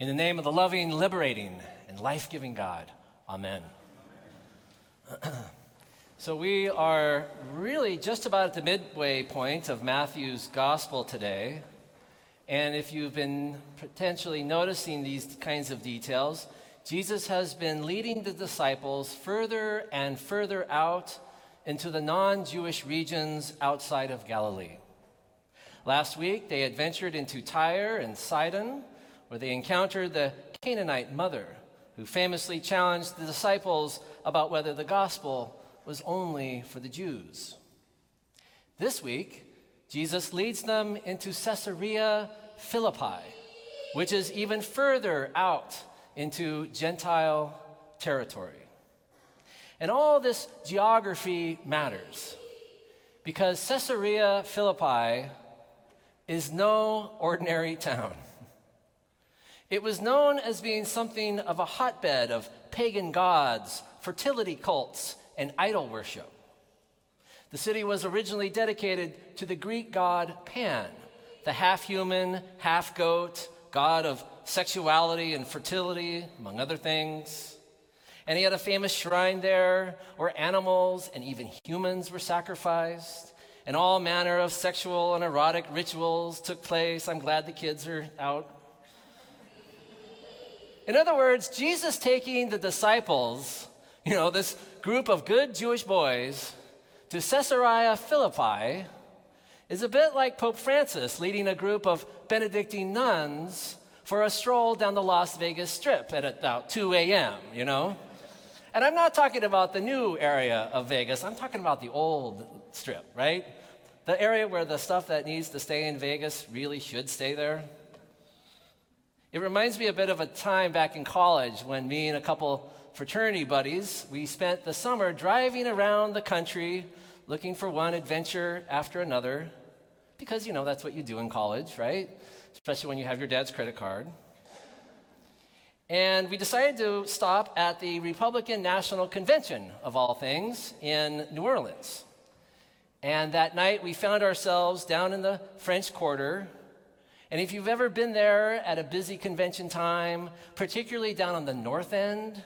In the name of the loving, liberating, and life giving God, Amen. so, we are really just about at the midway point of Matthew's gospel today. And if you've been potentially noticing these kinds of details, Jesus has been leading the disciples further and further out into the non Jewish regions outside of Galilee. Last week, they adventured into Tyre and Sidon where they encounter the Canaanite mother who famously challenged the disciples about whether the gospel was only for the Jews. This week, Jesus leads them into Caesarea Philippi, which is even further out into Gentile territory. And all this geography matters because Caesarea Philippi is no ordinary town. It was known as being something of a hotbed of pagan gods, fertility cults, and idol worship. The city was originally dedicated to the Greek god Pan, the half human, half goat, god of sexuality and fertility, among other things. And he had a famous shrine there where animals and even humans were sacrificed, and all manner of sexual and erotic rituals took place. I'm glad the kids are out in other words, Jesus taking the disciples, you know, this group of good Jewish boys, to Caesarea Philippi is a bit like Pope Francis leading a group of Benedictine nuns for a stroll down the Las Vegas Strip at about 2 a.m., you know? And I'm not talking about the new area of Vegas, I'm talking about the old strip, right? The area where the stuff that needs to stay in Vegas really should stay there. It reminds me a bit of a time back in college when me and a couple fraternity buddies, we spent the summer driving around the country looking for one adventure after another because you know that's what you do in college, right? Especially when you have your dad's credit card. And we decided to stop at the Republican National Convention, of all things, in New Orleans. And that night we found ourselves down in the French Quarter and if you've ever been there at a busy convention time, particularly down on the north end,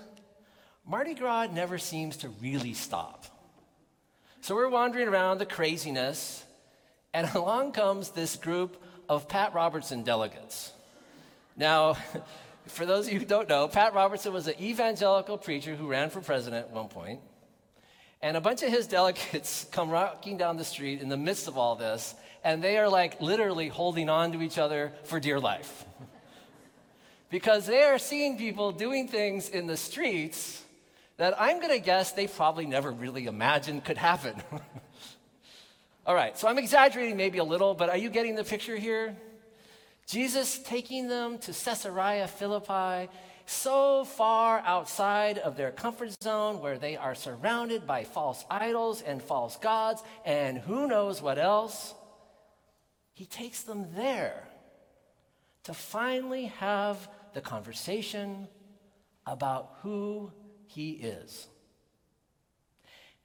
Mardi Gras never seems to really stop. So we're wandering around the craziness, and along comes this group of Pat Robertson delegates. Now, for those of you who don't know, Pat Robertson was an evangelical preacher who ran for president at one point. And a bunch of his delegates come rocking down the street in the midst of all this, and they are like literally holding on to each other for dear life. because they are seeing people doing things in the streets that I'm going to guess they probably never really imagined could happen. All right, so I'm exaggerating maybe a little, but are you getting the picture here? Jesus taking them to Caesarea Philippi, so far outside of their comfort zone where they are surrounded by false idols and false gods and who knows what else. He takes them there to finally have the conversation about who he is.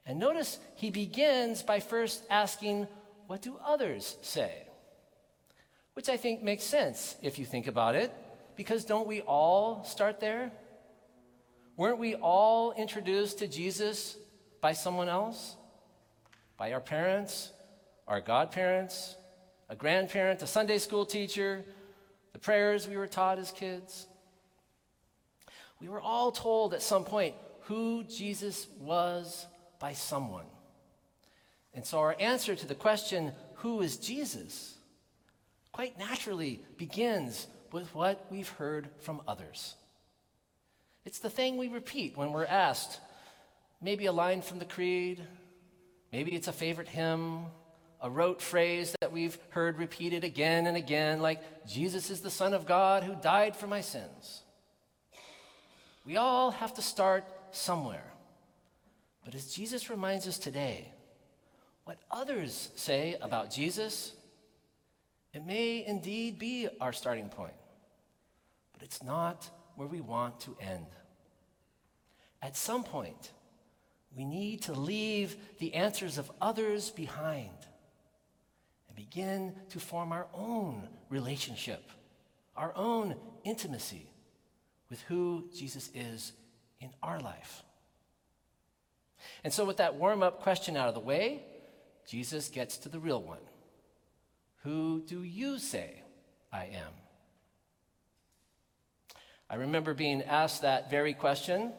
And notice he begins by first asking, What do others say? Which I think makes sense if you think about it, because don't we all start there? Weren't we all introduced to Jesus by someone else? By our parents, our godparents, a grandparent, a Sunday school teacher, the prayers we were taught as kids. We were all told at some point who Jesus was by someone. And so our answer to the question, who is Jesus, quite naturally begins with what we've heard from others. It's the thing we repeat when we're asked, maybe a line from the creed, maybe it's a favorite hymn, a rote phrase that we've heard repeated again and again, like, Jesus is the Son of God who died for my sins. We all have to start somewhere. But as Jesus reminds us today, what others say about Jesus, it may indeed be our starting point, but it's not where we want to end. At some point, we need to leave the answers of others behind and begin to form our own relationship, our own intimacy with who Jesus is in our life. And so, with that warm up question out of the way, Jesus gets to the real one Who do you say I am? I remember being asked that very question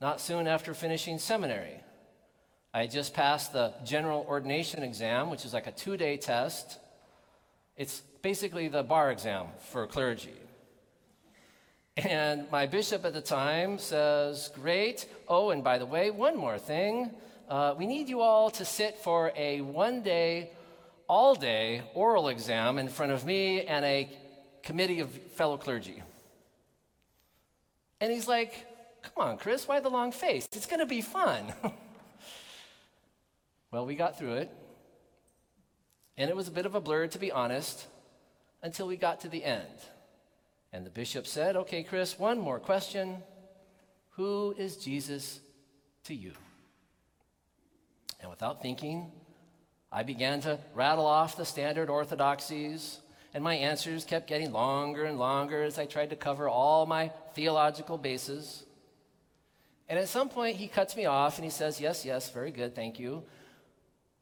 not soon after finishing seminary. I just passed the general ordination exam, which is like a two day test. It's basically the bar exam for clergy. And my bishop at the time says, Great. Oh, and by the way, one more thing. Uh, we need you all to sit for a one day, all day oral exam in front of me and a committee of fellow clergy. And he's like, Come on, Chris, why the long face? It's going to be fun. well, we got through it. And it was a bit of a blur, to be honest, until we got to the end. And the bishop said, Okay, Chris, one more question. Who is Jesus to you? And without thinking, I began to rattle off the standard orthodoxies, and my answers kept getting longer and longer as I tried to cover all my theological bases. And at some point, he cuts me off and he says, Yes, yes, very good, thank you.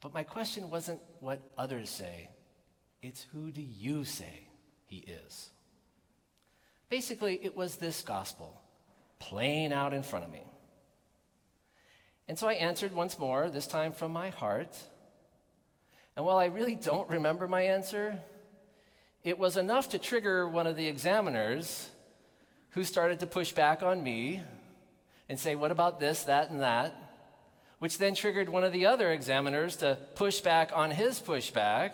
But my question wasn't what others say, it's who do you say he is? Basically, it was this gospel playing out in front of me. And so I answered once more, this time from my heart. And while I really don't remember my answer, it was enough to trigger one of the examiners who started to push back on me and say, What about this, that, and that? Which then triggered one of the other examiners to push back on his pushback.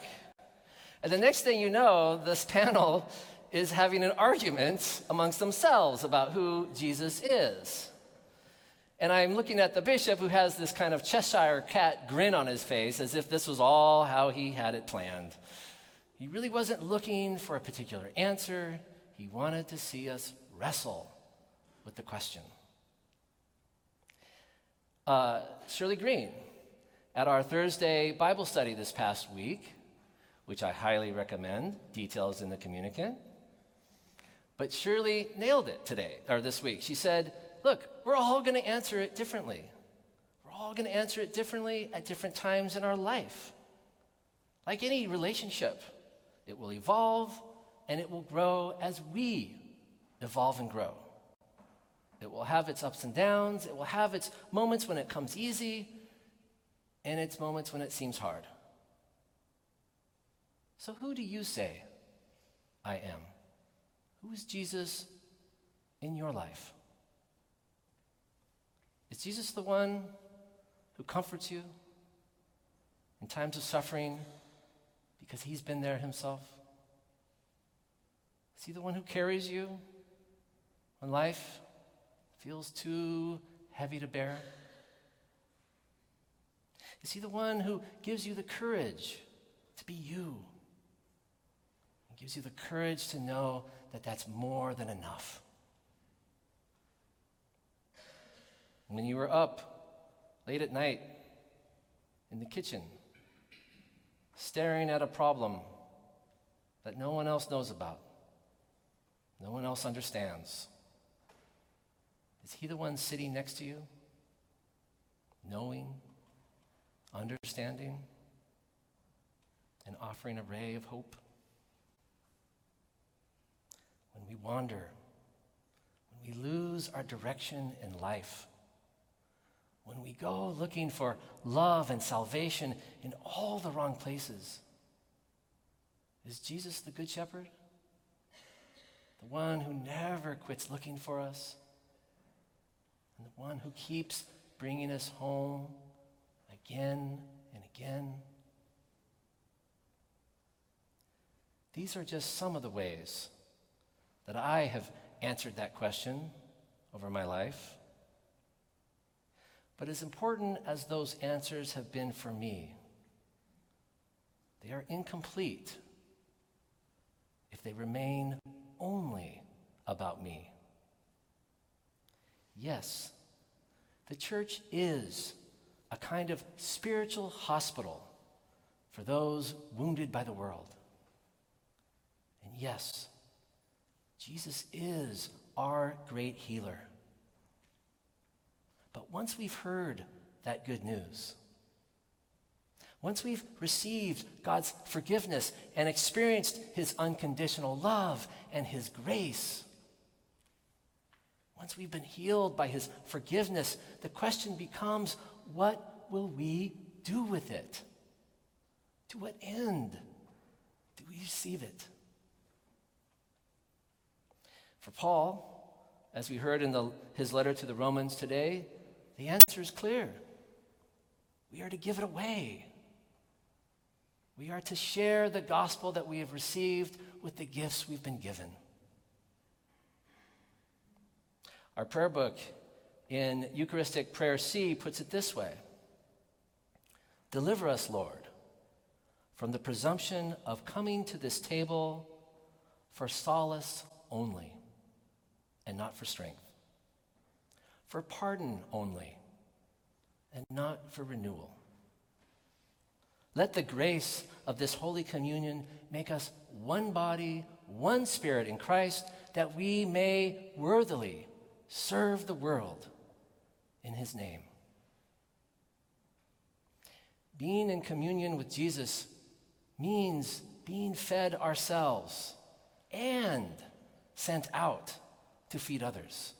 And the next thing you know, this panel is having an argument amongst themselves about who Jesus is. And I'm looking at the bishop who has this kind of Cheshire cat grin on his face as if this was all how he had it planned. He really wasn't looking for a particular answer, he wanted to see us wrestle with the question. Uh, Shirley Green, at our Thursday Bible study this past week, which I highly recommend, details in the communicant, but Shirley nailed it today, or this week. She said, Look, we're all going to answer it differently. We're all going to answer it differently at different times in our life. Like any relationship, it will evolve and it will grow as we evolve and grow. It will have its ups and downs, it will have its moments when it comes easy, and its moments when it seems hard. So, who do you say I am? Who is Jesus in your life? Is Jesus the one who comforts you in times of suffering because he's been there himself? Is he the one who carries you when life feels too heavy to bear? Is he the one who gives you the courage to be you? And gives you the courage to know that that's more than enough. When you were up late at night in the kitchen, staring at a problem that no one else knows about, no one else understands, is He the one sitting next to you, knowing, understanding, and offering a ray of hope? when we wander, when we lose our direction in life, when we go looking for love and salvation in all the wrong places. Is Jesus the Good Shepherd? The one who never quits looking for us? And the one who keeps bringing us home again and again? These are just some of the ways that I have answered that question over my life. But as important as those answers have been for me, they are incomplete if they remain only about me. Yes, the church is a kind of spiritual hospital for those wounded by the world. And yes, Jesus is our great healer. But once we've heard that good news, once we've received God's forgiveness and experienced his unconditional love and his grace, once we've been healed by his forgiveness, the question becomes what will we do with it? To what end do we receive it? For Paul, as we heard in the, his letter to the Romans today, the answer is clear. We are to give it away. We are to share the gospel that we have received with the gifts we've been given. Our prayer book in Eucharistic Prayer C puts it this way Deliver us, Lord, from the presumption of coming to this table for solace only and not for strength, for pardon only and not for renewal. Let the grace of this Holy Communion make us one body, one spirit in Christ, that we may worthily serve the world in His name. Being in communion with Jesus means being fed ourselves and sent out to feed others.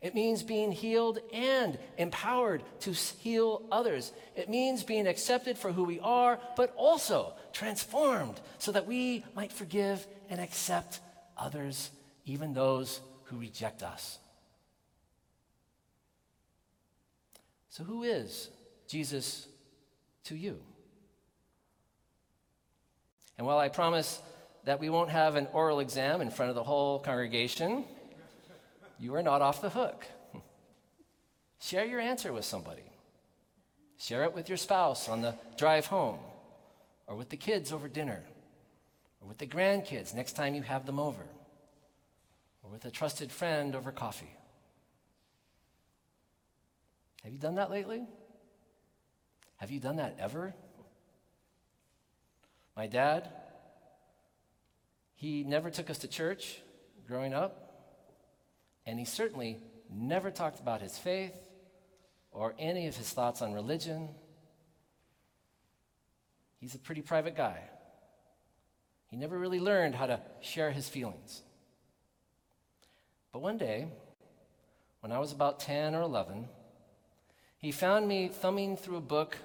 It means being healed and empowered to heal others. It means being accepted for who we are, but also transformed so that we might forgive and accept others, even those who reject us. So, who is Jesus to you? And while I promise that we won't have an oral exam in front of the whole congregation, you are not off the hook. Share your answer with somebody. Share it with your spouse on the drive home, or with the kids over dinner, or with the grandkids next time you have them over, or with a trusted friend over coffee. Have you done that lately? Have you done that ever? My dad, he never took us to church growing up. And he certainly never talked about his faith or any of his thoughts on religion. He's a pretty private guy. He never really learned how to share his feelings. But one day, when I was about 10 or 11, he found me thumbing through a book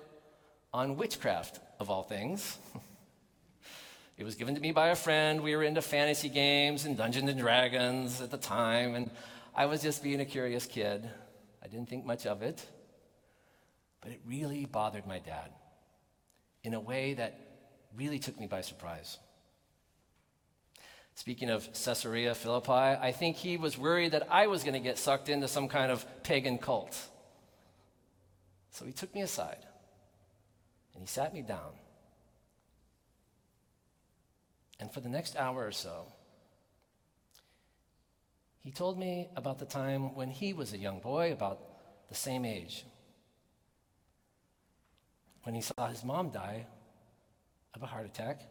on witchcraft, of all things. It was given to me by a friend. We were into fantasy games and Dungeons and Dragons at the time, and I was just being a curious kid. I didn't think much of it. But it really bothered my dad in a way that really took me by surprise. Speaking of Caesarea Philippi, I think he was worried that I was going to get sucked into some kind of pagan cult. So he took me aside and he sat me down and for the next hour or so, he told me about the time when he was a young boy, about the same age, when he saw his mom die of a heart attack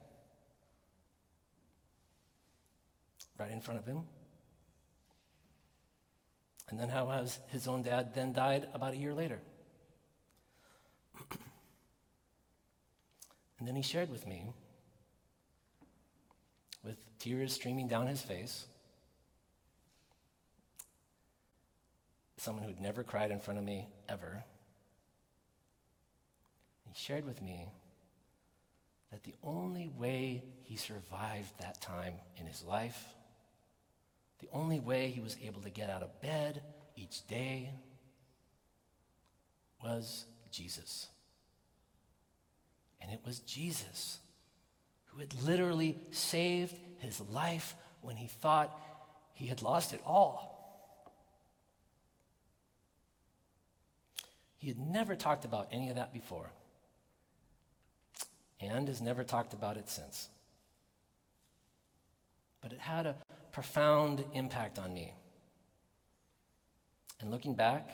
right in front of him. And then how his own dad then died about a year later. And then he shared with me with tears streaming down his face. Someone who'd never cried in front of me ever. He shared with me that the only way he survived that time in his life, the only way he was able to get out of bed each day, was Jesus. And it was Jesus who had literally saved his life when he thought he had lost it all. He had never talked about any of that before and has never talked about it since. But it had a profound impact on me. And looking back,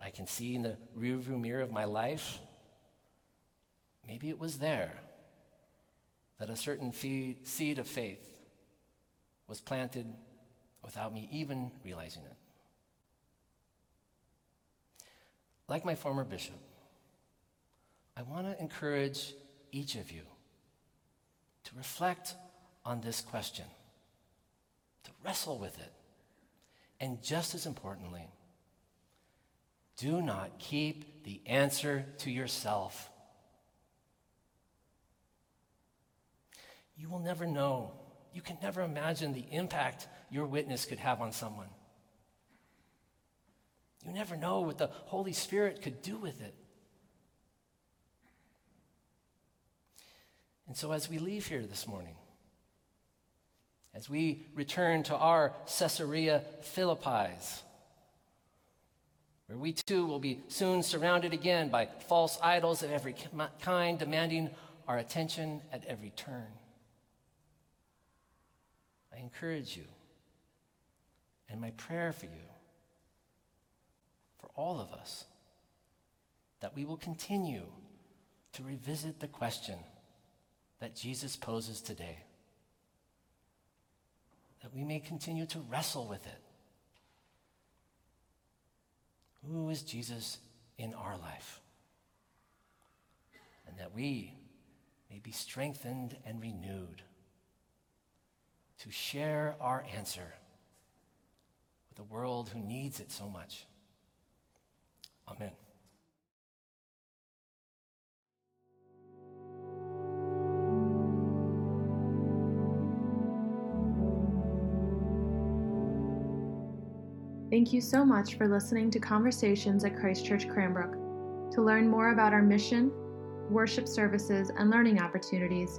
I can see in the rearview mirror of my life, maybe it was there that a certain seed of faith was planted without me even realizing it. Like my former bishop, I want to encourage each of you to reflect on this question, to wrestle with it, and just as importantly, do not keep the answer to yourself. You will never know. You can never imagine the impact your witness could have on someone. You never know what the Holy Spirit could do with it. And so, as we leave here this morning, as we return to our Caesarea Philippi's, where we too will be soon surrounded again by false idols of every kind, demanding our attention at every turn. I encourage you, and my prayer for you, for all of us, that we will continue to revisit the question that Jesus poses today, that we may continue to wrestle with it. Who is Jesus in our life? And that we may be strengthened and renewed to share our answer with a world who needs it so much. Amen. Thank you so much for listening to Conversations at Christ Church Cranbrook. To learn more about our mission, worship services, and learning opportunities,